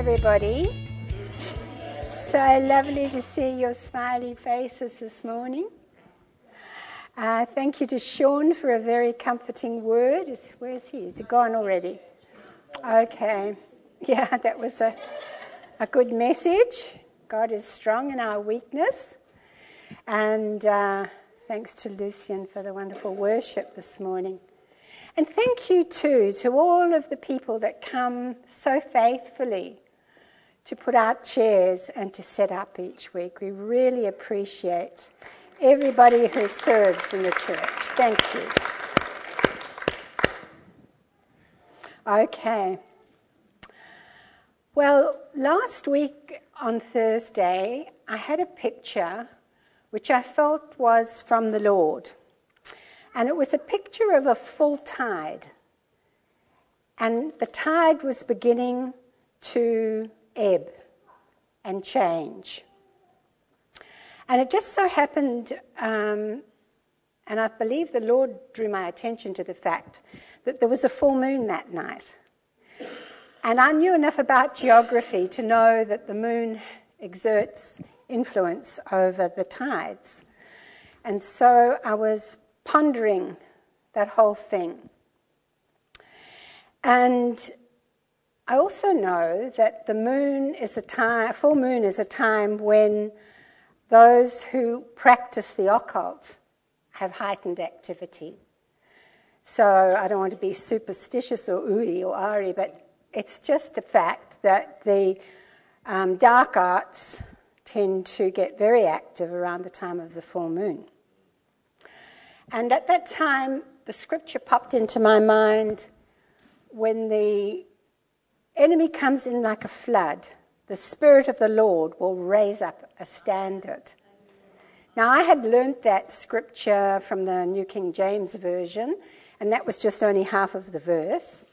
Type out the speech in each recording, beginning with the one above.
everybody. So lovely to see your smiley faces this morning. Uh, thank you to Sean for a very comforting word. Is, where is he? Is he gone already? Okay. Yeah, that was a, a good message. God is strong in our weakness. And uh, thanks to Lucian for the wonderful worship this morning. And thank you too to all of the people that come so faithfully to put out chairs and to set up each week. We really appreciate everybody who serves in the church. Thank you. Okay. Well, last week on Thursday, I had a picture which I felt was from the Lord. And it was a picture of a full tide. And the tide was beginning to ebb and change. And it just so happened, um, and I believe the Lord drew my attention to the fact that there was a full moon that night. And I knew enough about geography to know that the moon exerts influence over the tides. And so I was pondering that whole thing. And I also know that the moon is a time, full moon is a time when those who practice the occult have heightened activity. So I don't want to be superstitious or ooey or ari, but it's just a fact that the um, dark arts tend to get very active around the time of the full moon. And at that time, the scripture popped into my mind when the enemy comes in like a flood, the Spirit of the Lord will raise up a standard. Now, I had learnt that scripture from the New King James Version, and that was just only half of the verse.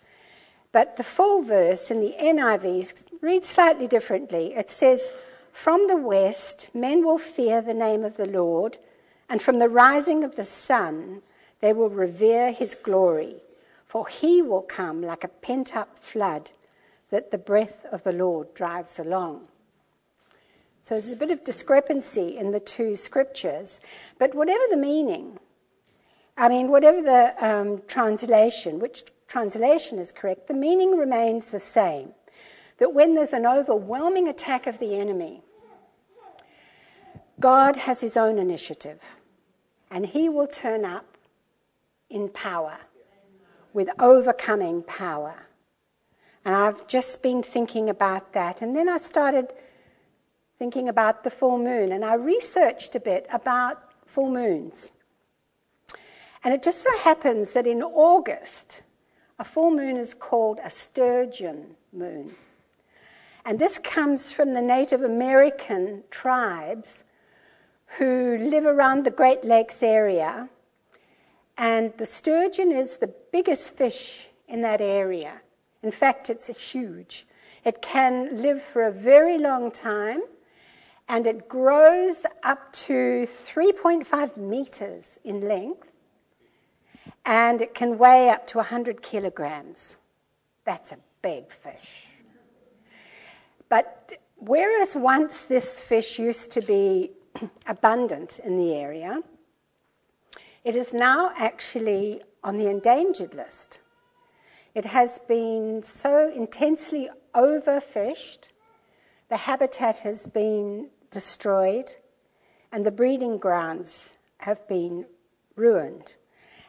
But the full verse in the NIV reads slightly differently. It says, From the west, men will fear the name of the Lord and from the rising of the sun they will revere his glory, for he will come like a pent up flood that the breath of the Lord drives along. So there's a bit of discrepancy in the two scriptures, but whatever the meaning, I mean, whatever the um, translation, which translation is correct, the meaning remains the same. That when there's an overwhelming attack of the enemy, God has his own initiative, and he will turn up in power, with overcoming power. And I've just been thinking about that. And then I started thinking about the full moon, and I researched a bit about full moons. And it just so happens that in August, a full moon is called a sturgeon moon. And this comes from the Native American tribes who live around the Great Lakes area. And the sturgeon is the biggest fish in that area. In fact, it's huge. It can live for a very long time and it grows up to 3.5 meters in length and it can weigh up to 100 kilograms. That's a big fish. But whereas once this fish used to be abundant in the area. It is now actually on the endangered list. It has been so intensely overfished, the habitat has been destroyed, and the breeding grounds have been ruined.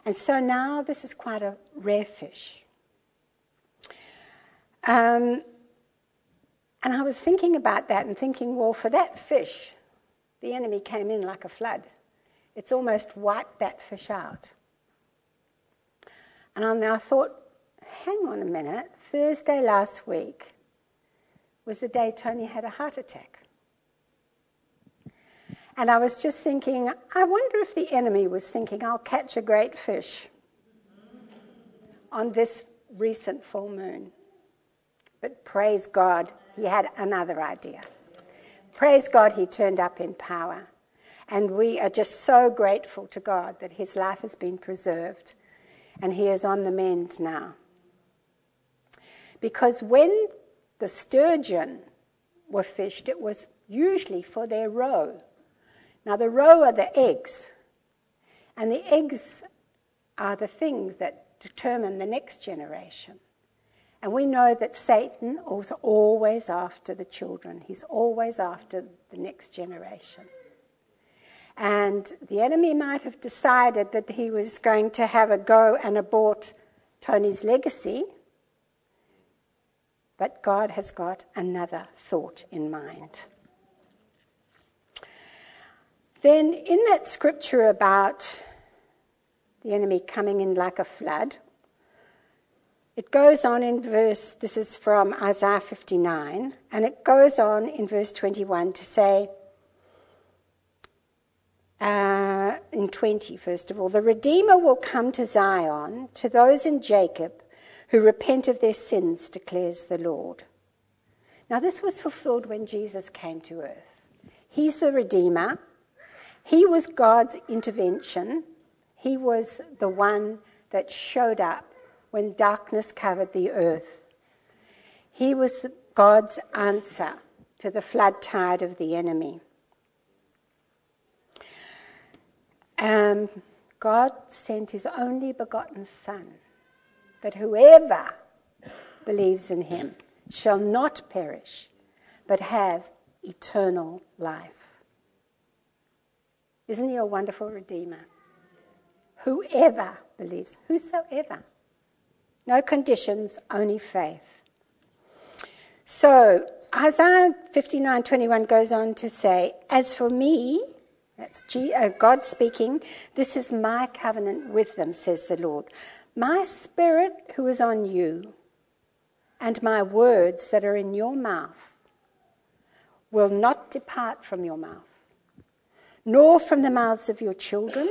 And so now this is quite a rare fish. Um, and I was thinking about that and thinking, well, for that fish, the enemy came in like a flood. It's almost wiped that fish out. And I thought, hang on a minute, Thursday last week was the day Tony had a heart attack. And I was just thinking, I wonder if the enemy was thinking, I'll catch a great fish on this recent full moon. But praise God, he had another idea. Praise God, he turned up in power. And we are just so grateful to God that his life has been preserved and he is on the mend now. Because when the sturgeon were fished, it was usually for their roe. Now, the roe are the eggs, and the eggs are the things that determine the next generation. And we know that Satan is always after the children, he's always after the next generation. And the enemy might have decided that he was going to have a go and abort Tony's legacy, but God has got another thought in mind. Then, in that scripture about the enemy coming in like a flood, it goes on in verse, this is from Isaiah 59, and it goes on in verse 21 to say, uh, in 20, first of all, the Redeemer will come to Zion, to those in Jacob who repent of their sins, declares the Lord. Now, this was fulfilled when Jesus came to earth. He's the Redeemer. He was God's intervention. He was the one that showed up when darkness covered the earth. He was God's answer to the flood tide of the enemy. Um, God sent his only begotten Son, that whoever believes in him shall not perish, but have eternal life. Isn't he a wonderful Redeemer? Whoever believes, whosoever. No conditions, only faith. So Isaiah 59:21 goes on to say, "As for me, that's uh, God speaking. This is my covenant with them, says the Lord. My spirit who is on you and my words that are in your mouth will not depart from your mouth, nor from the mouths of your children,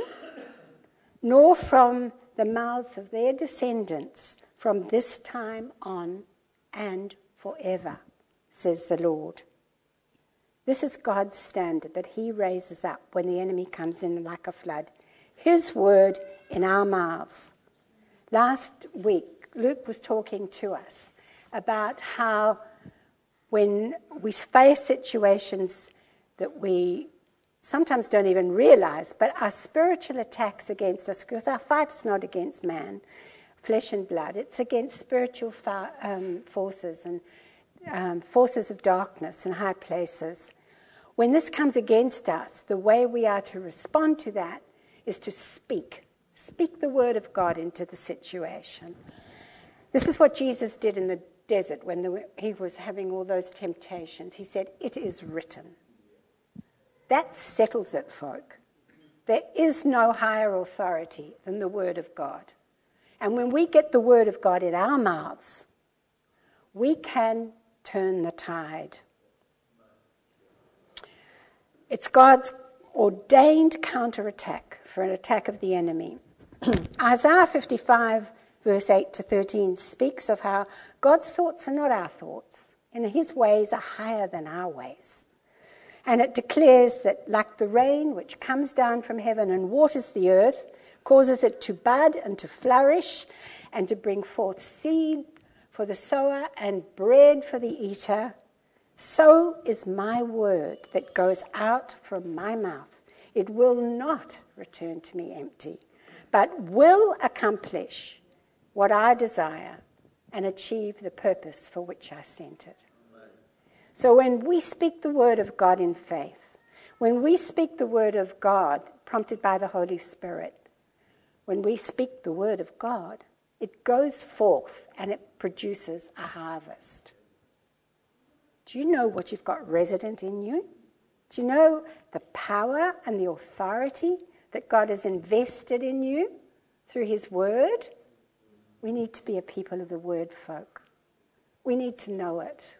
nor from the mouths of their descendants from this time on and forever, says the Lord. This is God's standard that He raises up when the enemy comes in like a flood. His word in our mouths. Last week, Luke was talking to us about how when we face situations that we sometimes don't even realize, but our spiritual attacks against us, because our fight is not against man, flesh and blood, it's against spiritual um, forces and um, forces of darkness in high places. When this comes against us, the way we are to respond to that is to speak. Speak the word of God into the situation. This is what Jesus did in the desert when the, he was having all those temptations. He said, It is written. That settles it, folk. There is no higher authority than the word of God. And when we get the word of God in our mouths, we can turn the tide. It's God's ordained counterattack for an attack of the enemy. Isaiah 55, verse 8 to 13, speaks of how God's thoughts are not our thoughts, and his ways are higher than our ways. And it declares that, like the rain which comes down from heaven and waters the earth, causes it to bud and to flourish, and to bring forth seed for the sower and bread for the eater, so is my word that goes out from my mouth. It will not return to me empty, but will accomplish what I desire and achieve the purpose for which I sent it. So when we speak the word of God in faith, when we speak the word of God prompted by the Holy Spirit, when we speak the word of God, it goes forth and it produces a harvest. Do you know what you've got resident in you? Do you know the power and the authority that God has invested in you through His Word? We need to be a people of the Word, folk. We need to know it.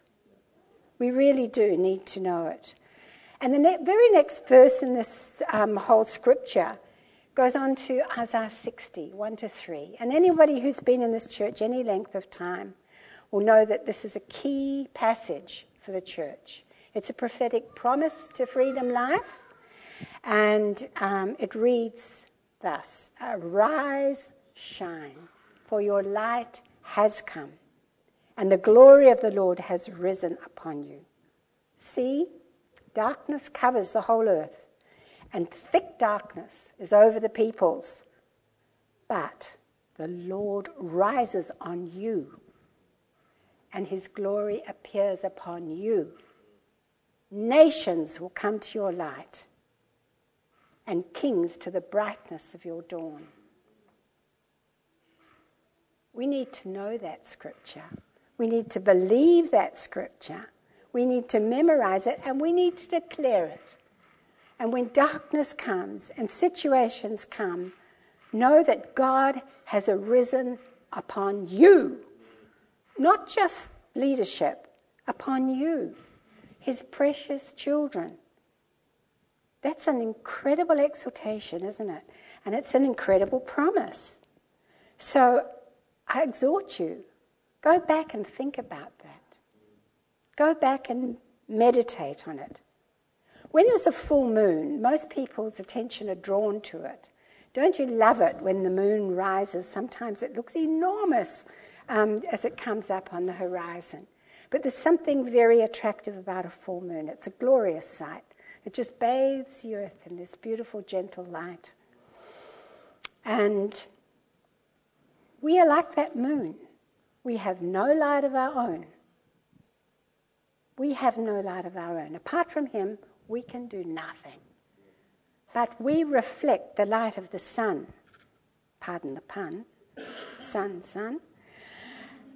We really do need to know it. And the ne- very next verse in this um, whole scripture goes on to Isaiah 60, 1 to 3. And anybody who's been in this church any length of time will know that this is a key passage for the church. It's a prophetic promise to freedom life, and um, it reads thus Arise, shine, for your light has come, and the glory of the Lord has risen upon you. See, darkness covers the whole earth, and thick darkness is over the peoples. But the Lord rises on you, and his glory appears upon you. Nations will come to your light, and kings to the brightness of your dawn. We need to know that scripture. We need to believe that scripture. We need to memorize it and we need to declare it. And when darkness comes and situations come, know that God has arisen upon you. Not just leadership, upon you, his precious children. That's an incredible exhortation, isn't it? And it's an incredible promise. So I exhort you Go back and think about that. Go back and meditate on it. When there's a full moon, most people's attention are drawn to it. Don't you love it when the moon rises? Sometimes it looks enormous um, as it comes up on the horizon. But there's something very attractive about a full moon. It's a glorious sight. It just bathes the earth in this beautiful, gentle light. And we are like that moon. We have no light of our own. We have no light of our own. Apart from Him, we can do nothing. But we reflect the light of the sun. Pardon the pun. Sun, sun.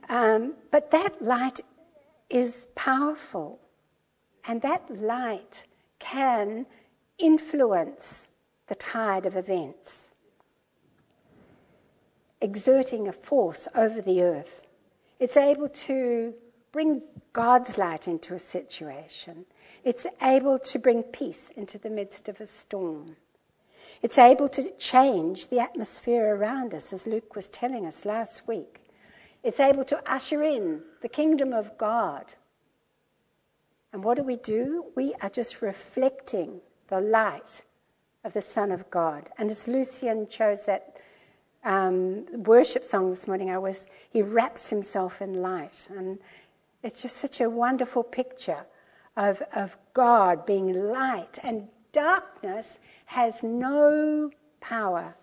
Um, but that light is powerful. And that light can influence the tide of events, exerting a force over the earth. It's able to bring God's light into a situation. It's able to bring peace into the midst of a storm. It's able to change the atmosphere around us, as Luke was telling us last week. It's able to usher in the kingdom of God. And what do we do? We are just reflecting the light of the Son of God. And as Lucian chose that um, worship song this morning, I was, he wraps himself in light. And it's just such a wonderful picture of, of God being light. And darkness has no power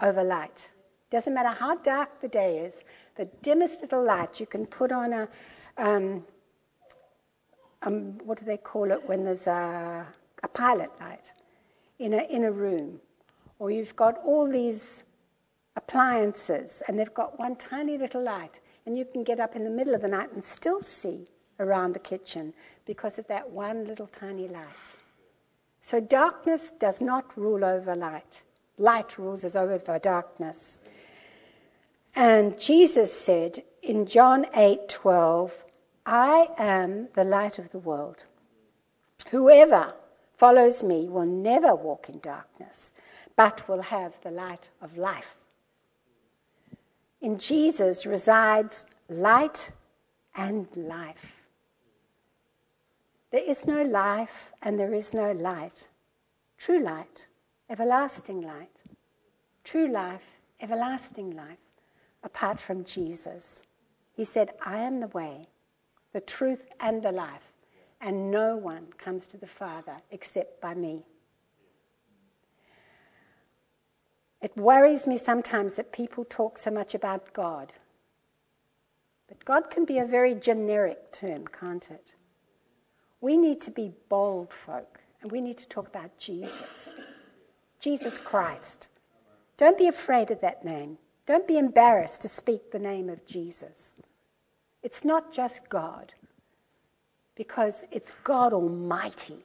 over light. Doesn't matter how dark the day is, the dimmest little light you can put on a, um, um, what do they call it when there's a, a pilot light in a, in a room. Or you've got all these appliances, and they've got one tiny little light, and you can get up in the middle of the night and still see around the kitchen because of that one little tiny light. So darkness does not rule over light. Light rules us over darkness. And Jesus said in John 8:12, "I am the light of the world. Whoever follows me will never walk in darkness, but will have the light of life." In Jesus resides light and life. There is no life and there is no light. True light, everlasting light. True life, everlasting life, apart from Jesus. He said, I am the way, the truth, and the life, and no one comes to the Father except by me. It worries me sometimes that people talk so much about God. But God can be a very generic term, can't it? We need to be bold folk, and we need to talk about Jesus. Jesus Christ. Don't be afraid of that name. Don't be embarrassed to speak the name of Jesus. It's not just God, because it's God Almighty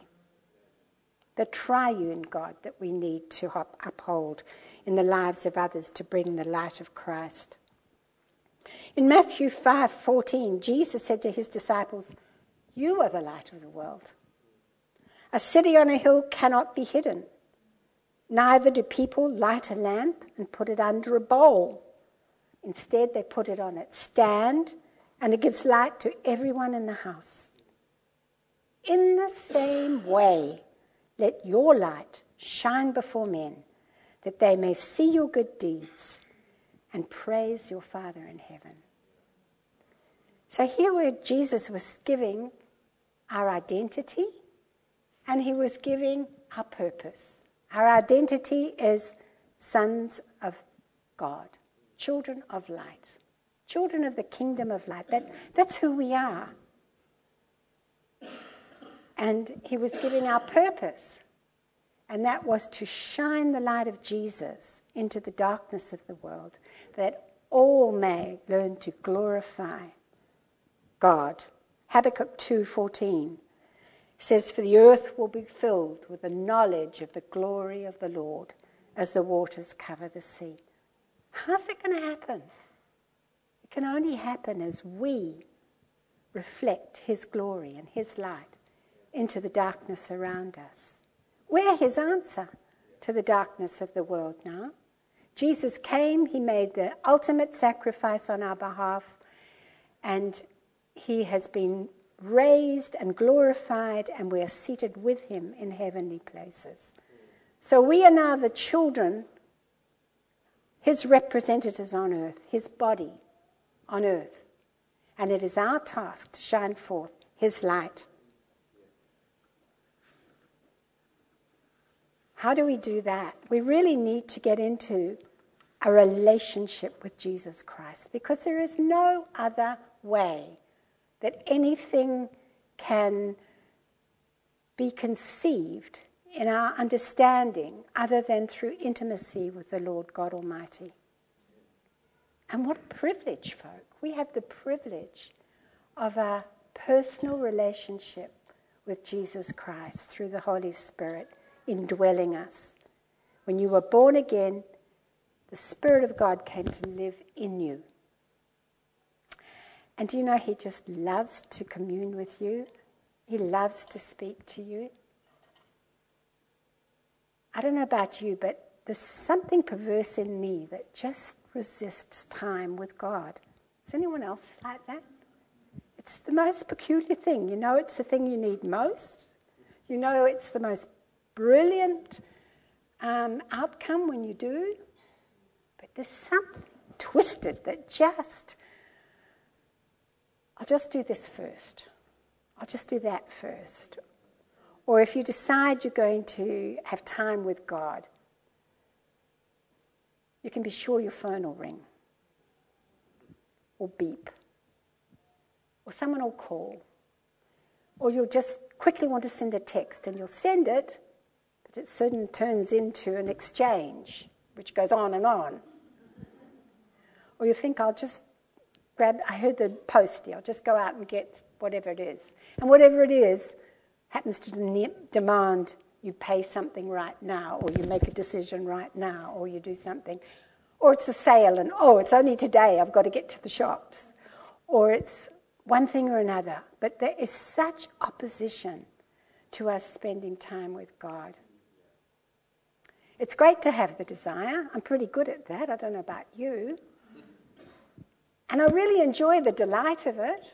the triune God that we need to uphold in the lives of others to bring the light of Christ. In Matthew 5:14, Jesus said to his disciples, "You are the light of the world. A city on a hill cannot be hidden. Neither do people light a lamp and put it under a bowl. Instead, they put it on its stand, and it gives light to everyone in the house. In the same way, let your light shine before men, that they may see your good deeds and praise your Father in heaven. So here where Jesus was giving our identity and he was giving our purpose. Our identity is sons of God, children of light, children of the kingdom of light. That's, that's who we are. And he was giving our purpose, and that was to shine the light of Jesus into the darkness of the world, that all may learn to glorify God. Habakkuk 2:14 says for the earth will be filled with the knowledge of the glory of the Lord as the waters cover the sea. How's it going to happen? Can only happen as we reflect his glory and his light into the darkness around us. We're his answer to the darkness of the world now. Jesus came, he made the ultimate sacrifice on our behalf, and he has been raised and glorified, and we are seated with him in heavenly places. So we are now the children, his representatives on earth, his body on earth. And it is our task to shine forth his light. How do we do that? We really need to get into a relationship with Jesus Christ because there is no other way that anything can be conceived in our understanding other than through intimacy with the Lord God Almighty. And what a privilege, folk. We have the privilege of a personal relationship with Jesus Christ through the Holy Spirit indwelling us. When you were born again, the Spirit of God came to live in you. And do you know, He just loves to commune with you, He loves to speak to you. I don't know about you, but there's something perverse in me that just resists time with God. Is anyone else like that? It's the most peculiar thing. You know, it's the thing you need most. You know, it's the most brilliant um, outcome when you do. But there's something twisted that just I'll just do this first. I'll just do that first. Or if you decide you're going to have time with God, you can be sure your phone will ring or beep or someone will call or you'll just quickly want to send a text and you'll send it, but it soon turns into an exchange which goes on and on. Or you think, I'll just grab, I heard the postie, I'll just go out and get whatever it is. And whatever it is happens to de- demand you pay something right now, or you make a decision right now, or you do something. Or it's a sale, and oh, it's only today, I've got to get to the shops. Or it's one thing or another. But there is such opposition to us spending time with God. It's great to have the desire. I'm pretty good at that. I don't know about you. And I really enjoy the delight of it.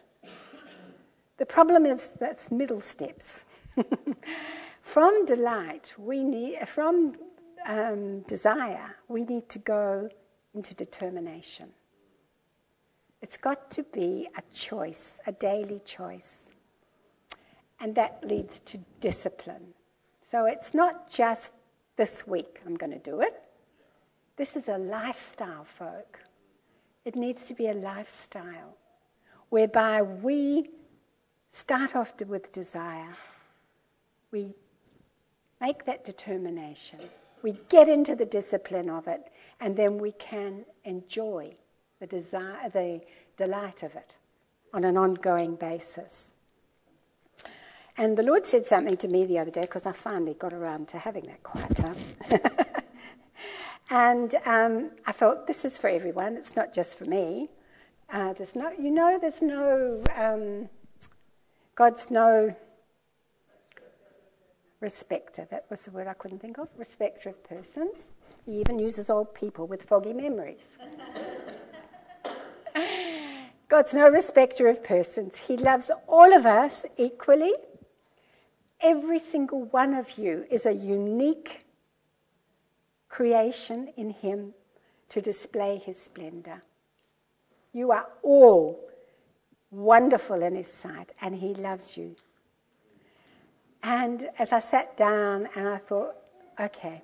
The problem is that's middle steps. from delight, we need, from um, desire, we need to go into determination. It's got to be a choice, a daily choice. And that leads to discipline. So it's not just this week I'm going to do it. This is a lifestyle, folk. It needs to be a lifestyle whereby we start off with desire. We make that determination. We get into the discipline of it, and then we can enjoy the desire, the delight of it on an ongoing basis. And the Lord said something to me the other day because I finally got around to having that quiet time. And um, I felt this is for everyone, it's not just for me. Uh, there's no, you know, there's no, um, God's no respecter. That was the word I couldn't think of. Respecter of persons. He even uses old people with foggy memories. God's no respecter of persons. He loves all of us equally. Every single one of you is a unique creation in Him to display His splendor. You are all wonderful in His sight, and He loves you. And as I sat down and I thought, okay,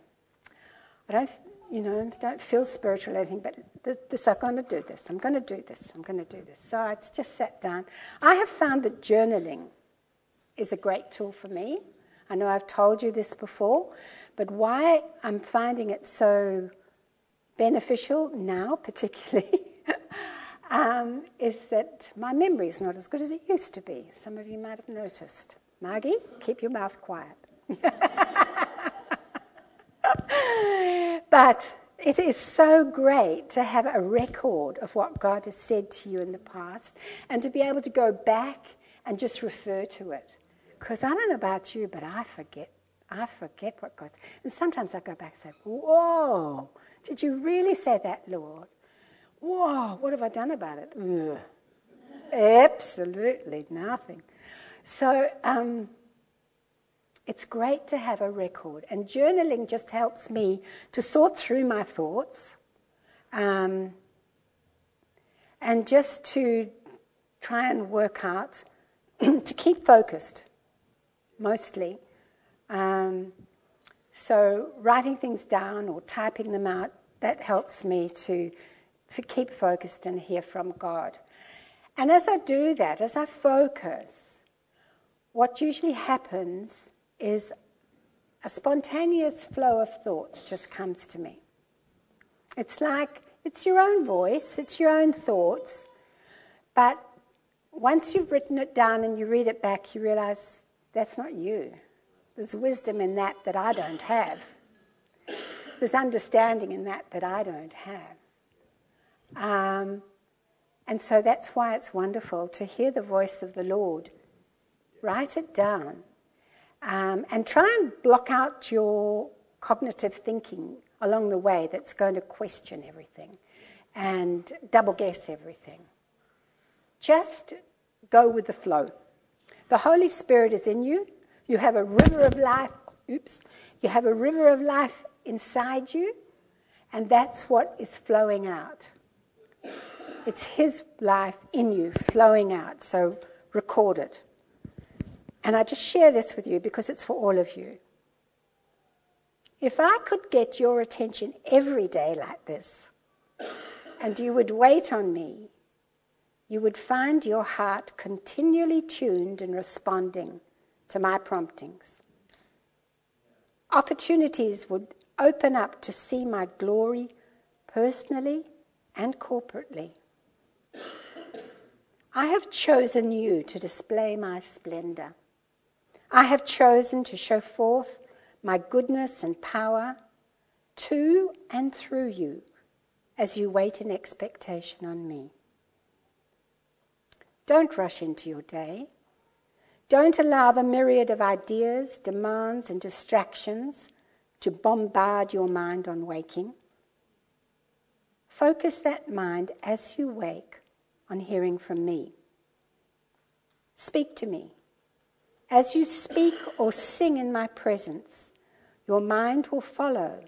I don't, you know, don't feel spiritual or anything, but this, I'm going to do this. I'm going to do this. I'm going to do this. So I just sat down. I have found that journaling is a great tool for me. I know I've told you this before, but why I'm finding it so beneficial now, particularly, um, is that my memory is not as good as it used to be. Some of you might have noticed. Margie, keep your mouth quiet. but it is so great to have a record of what God has said to you in the past and to be able to go back and just refer to it. Because I don't know about you, but I forget. I forget what God said. And sometimes I go back and say, Whoa, did you really say that, Lord? Whoa, what have I done about it? Ugh. Absolutely nothing. So um, it's great to have a record. And journaling just helps me to sort through my thoughts um, and just to try and work out, to keep focused, mostly. Um, so writing things down or typing them out, that helps me to keep focused and hear from God. And as I do that, as I focus, what usually happens is a spontaneous flow of thoughts just comes to me. It's like it's your own voice, it's your own thoughts, but once you've written it down and you read it back, you realize that's not you. There's wisdom in that that I don't have. There's understanding in that that I don't have. Um, and so that's why it's wonderful to hear the voice of the Lord. Write it down. Um, and try and block out your cognitive thinking along the way that's going to question everything and double guess everything. Just go with the flow. The Holy Spirit is in you. You have a river of life. Oops. You have a river of life inside you, and that's what is flowing out. It's His life in you flowing out. So record it. And I just share this with you because it's for all of you. If I could get your attention every day like this, and you would wait on me, you would find your heart continually tuned and responding to my promptings. Opportunities would open up to see my glory personally and corporately. I have chosen you to display my splendor. I have chosen to show forth my goodness and power to and through you as you wait in expectation on me. Don't rush into your day. Don't allow the myriad of ideas, demands, and distractions to bombard your mind on waking. Focus that mind as you wake on hearing from me. Speak to me. As you speak or sing in my presence, your mind will follow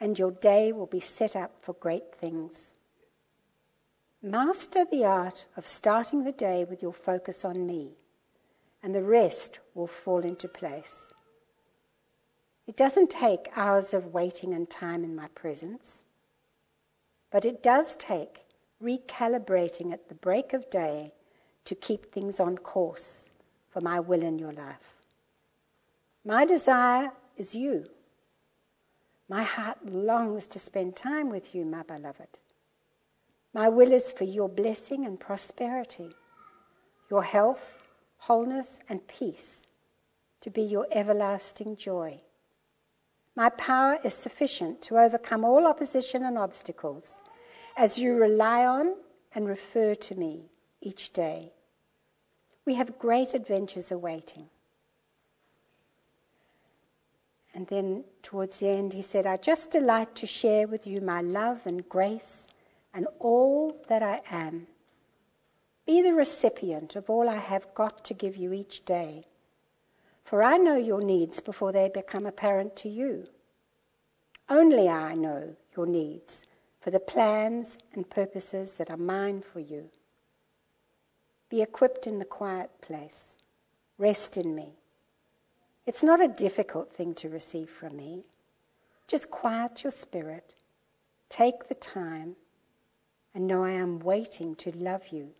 and your day will be set up for great things. Master the art of starting the day with your focus on me, and the rest will fall into place. It doesn't take hours of waiting and time in my presence, but it does take recalibrating at the break of day to keep things on course for my will in your life. My desire is you. My heart longs to spend time with you, my beloved. My will is for your blessing and prosperity, your health, wholeness, and peace to be your everlasting joy. My power is sufficient to overcome all opposition and obstacles as you rely on and refer to me each day. We have great adventures awaiting. And then towards the end, he said, I just delight to share with you my love and grace and all that I am. Be the recipient of all I have got to give you each day, for I know your needs before they become apparent to you. Only I know your needs for the plans and purposes that are mine for you. Be equipped in the quiet place. Rest in me. It's not a difficult thing to receive from me. Just quiet your spirit. Take the time and know I am waiting to love you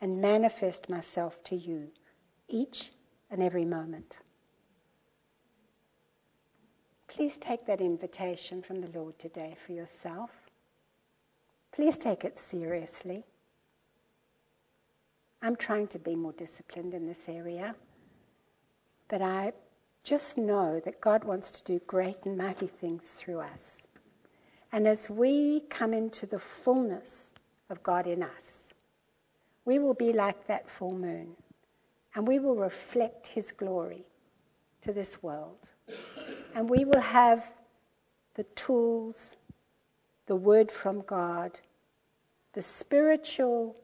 and manifest myself to you each and every moment. Please take that invitation from the Lord today for yourself. Please take it seriously. I'm trying to be more disciplined in this area, but I just know that God wants to do great and mighty things through us. And as we come into the fullness of God in us, we will be like that full moon and we will reflect His glory to this world. And we will have the tools, the word from God, the spiritual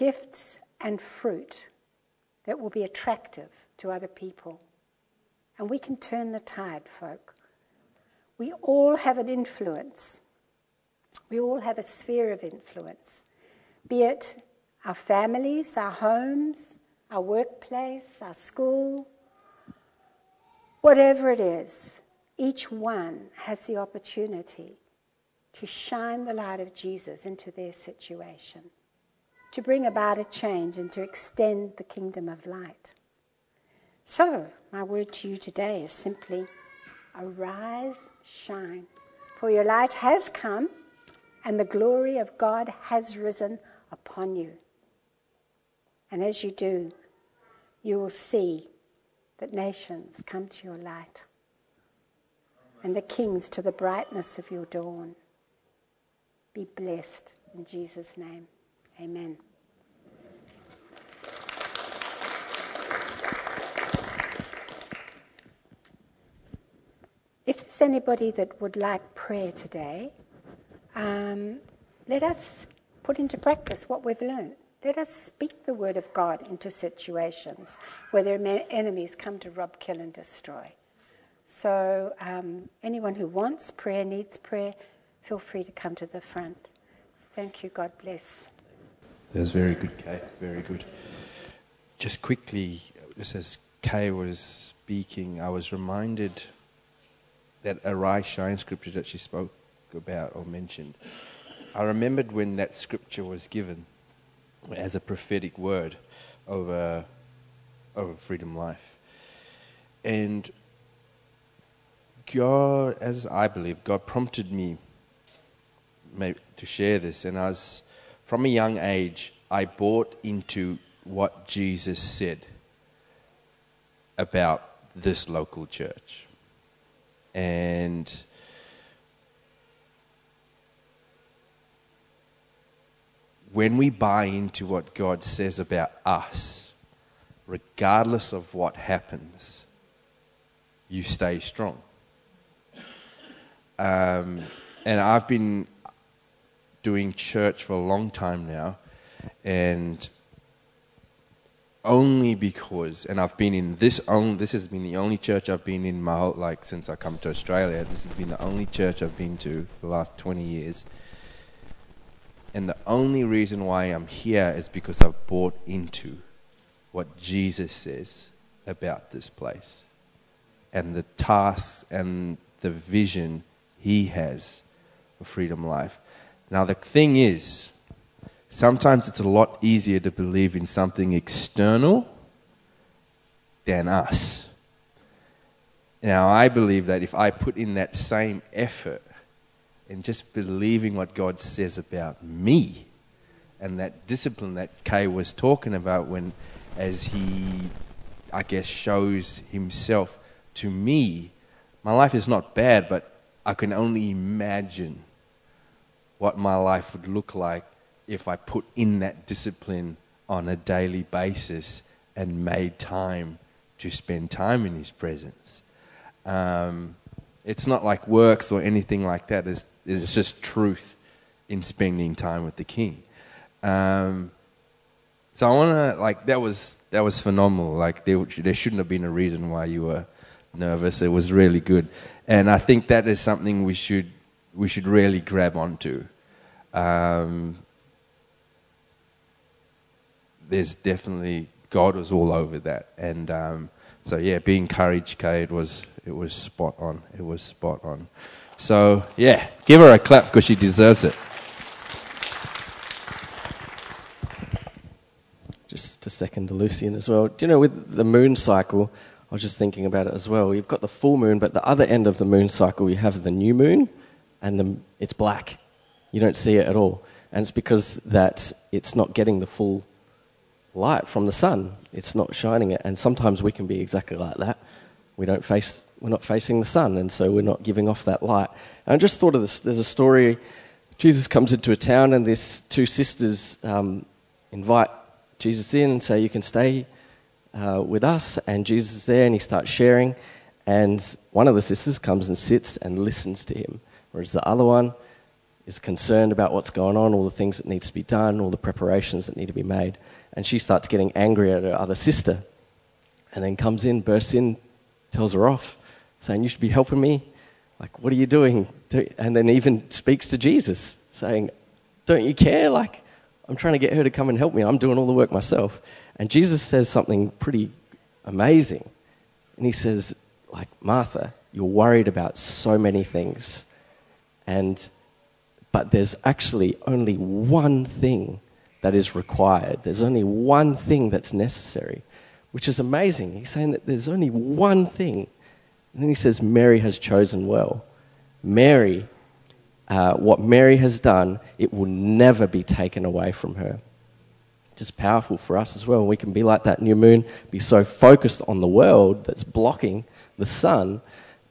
gifts and fruit that will be attractive to other people. And we can turn the tide, folk. We all have an influence. We all have a sphere of influence, be it our families, our homes, our workplace, our school, whatever it is, each one has the opportunity to shine the light of Jesus into their situation, to bring about a change and to extend the kingdom of light. So, my word to you today is simply arise, shine, for your light has come and the glory of God has risen upon you. And as you do, you will see that nations come to your light and the kings to the brightness of your dawn. Be blessed in Jesus' name. Amen. If there's anybody that would like prayer today, um, let us put into practice what we've learned. Let us speak the word of God into situations where their enemies come to rob, kill, and destroy. So, um, anyone who wants prayer, needs prayer, feel free to come to the front. Thank you. God bless. That was very good, Kaye. Very good. Just quickly, just as Kaye was speaking, I was reminded that Arise Shine scripture that she spoke about or mentioned. I remembered when that scripture was given as a prophetic word over, over Freedom Life. And God, as I believe, God prompted me to share this. And as from a young age, I bought into what Jesus said about this local church. And when we buy into what God says about us, regardless of what happens, you stay strong. Um, and I've been doing church for a long time now, and only because, and I've been in this only, this has been the only church I've been in my whole, like since I come to Australia. This has been the only church I've been to the last 20 years and the only reason why I'm here is because I've bought into what Jesus says about this place and the tasks and the vision he has for freedom life. Now, the thing is, sometimes it's a lot easier to believe in something external than us. Now, I believe that if I put in that same effort and just believing what God says about me and that discipline that Kaye was talking about when as he I guess shows himself to me my life is not bad but I can only imagine what my life would look like if I put in that discipline on a daily basis and made time to spend time in his presence um, it's not like works or anything like that. It's, it's just truth in spending time with the King. Um, so I want to like that was that was phenomenal. Like there, there shouldn't have been a reason why you were nervous. It was really good, and I think that is something we should we should really grab onto. Um, there's definitely God was all over that, and um, so yeah, be encouraged, Kaye. It was it was spot on. It was spot on. So yeah, give her a clap because she deserves it. Just a second to Lucian as well. Do you know with the moon cycle? I was just thinking about it as well. You've got the full moon, but the other end of the moon cycle, you have the new moon, and the, it's black. You don't see it at all, and it's because that it's not getting the full light from the sun. It's not shining it, and sometimes we can be exactly like that. We don't face, we're not facing the sun, and so we're not giving off that light. And I just thought of this. There's a story. Jesus comes into a town, and these two sisters um, invite Jesus in and say, "You can stay." uh, with us, and Jesus is there and he starts sharing. And one of the sisters comes and sits and listens to him, whereas the other one is concerned about what's going on, all the things that needs to be done, all the preparations that need to be made. And she starts getting angry at her other sister, and then comes in, bursts in, tells her off, saying, "You should be helping me. Like, what are you doing?" And then even speaks to Jesus, saying, "Don't you care? Like, I'm trying to get her to come and help me. I'm doing all the work myself." And Jesus says something pretty amazing. And he says, like, Martha, you're worried about so many things. And, but there's actually only one thing that is required. There's only one thing that's necessary, which is amazing. He's saying that there's only one thing. And then he says, Mary has chosen well. Mary, uh, what Mary has done, it will never be taken away from her just powerful for us as well. We can be like that new moon, be so focused on the world that's blocking the sun.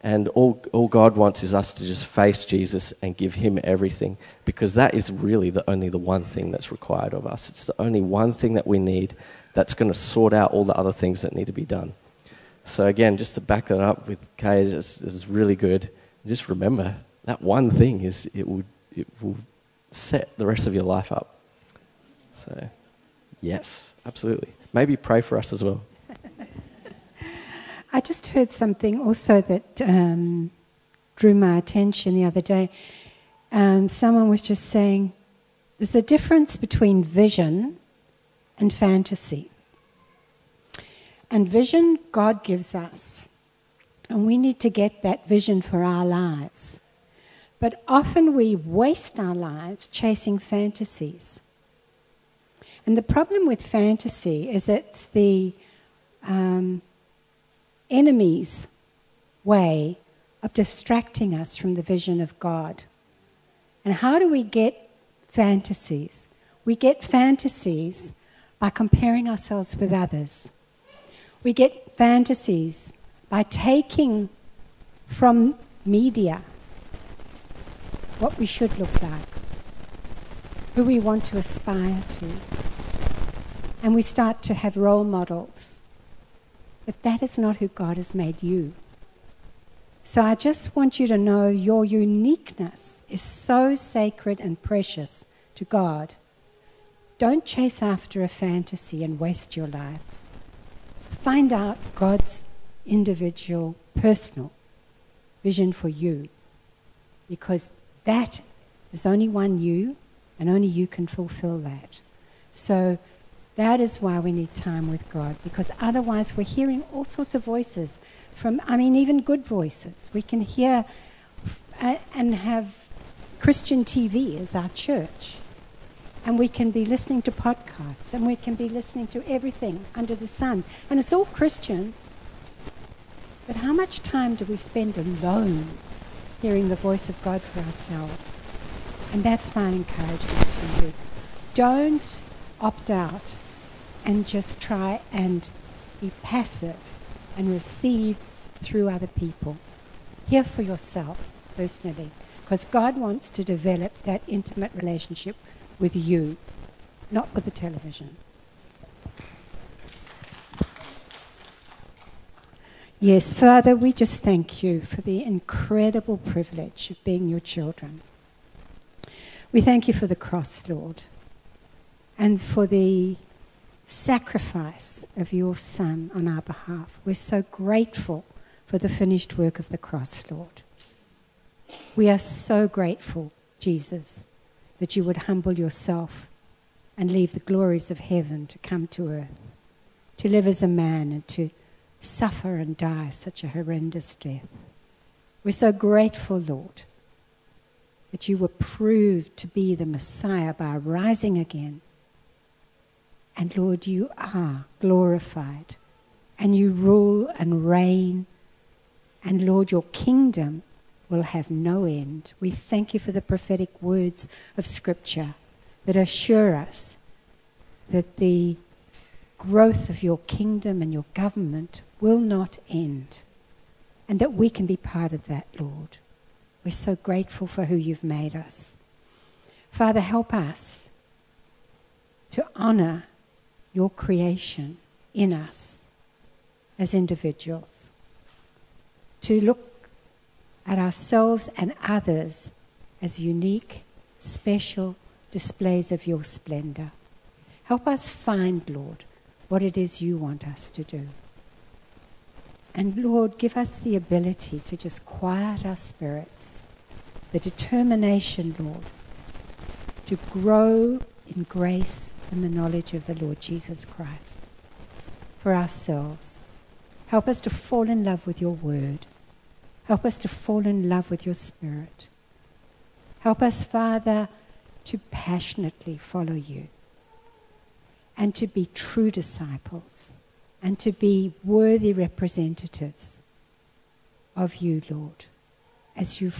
And all, all God wants is us to just face Jesus and give him everything because that is really the only the one thing that's required of us. It's the only one thing that we need that's going to sort out all the other things that need to be done. So, again, just to back that up with Kaye is, is really good. Just remember that one thing is it will, it will set the rest of your life up. So. Yes, absolutely. Maybe pray for us as well. I just heard something also that um, drew my attention the other day. Um, someone was just saying there's a difference between vision and fantasy. And vision, God gives us. And we need to get that vision for our lives. But often we waste our lives chasing fantasies. And the problem with fantasy is it's the um, enemy's way of distracting us from the vision of God. And how do we get fantasies? We get fantasies by comparing ourselves with others. We get fantasies by taking from media what we should look like, who we want to aspire to and we start to have role models. But that is not who God has made you. So I just want you to know your uniqueness is so sacred and precious to God. Don't chase after a fantasy and waste your life. Find out God's individual, personal vision for you. Because that is only one you, and only you can fulfill that. So that is why we need time with God, because otherwise we're hearing all sorts of voices from, I mean, even good voices. We can hear uh, and have Christian TV as our church. And we can be listening to podcasts, and we can be listening to everything under the sun. And it's all Christian. But how much time do we spend alone hearing the voice of God for ourselves? And that's my encouragement to you. Don't opt out and just try and be passive and receive through other people. Hear for yourself personally, because God wants to develop that intimate relationship with you, not with the television. Yes, Father, we just thank you for the incredible privilege of being your children. We thank you for the cross, Lord, and for the sacrifice of your Son on our behalf. We're so grateful for the finished work of the cross, Lord. We are so grateful, Jesus, that you would humble yourself and leave the glories of heaven to come to earth, to live as a man and to suffer and die such a horrendous death. We're so grateful, Lord, that you were proved to be the Messiah by rising again. And Lord, you are glorified and you rule and reign. And Lord, your kingdom will have no end. We thank you for the prophetic words of Scripture that assure us that the growth of your kingdom and your government will not end, and that we can be part of that, Lord. We're so grateful for who you've made us. Father, help us to honor your creation in us as individuals, to look at ourselves and others as unique, special displays of your splendor. Help us find, Lord, what it is you want us to do. And Lord, give us the ability to just quiet our spirits, the determination, Lord, to grow in grace and the knowledge of the Lord Jesus Christ for ourselves. Help us to fall in love with your word. Help us to fall in love with your spirit. Help us, Father, to passionately follow you and to be true disciples and to be worthy representatives of you, Lord, as you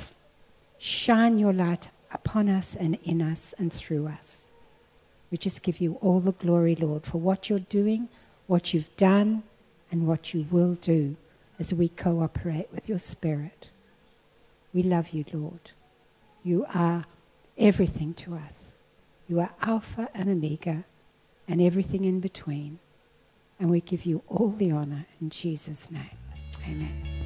shine your light upon us and in us and through us. We just give you all the glory, Lord, for what you're doing, what you've done, and what you will do as we cooperate with your Spirit. We love you, Lord. You are everything to us. You are Alpha and Omega and everything in between. And we give you all the honor in Jesus' name. Amen.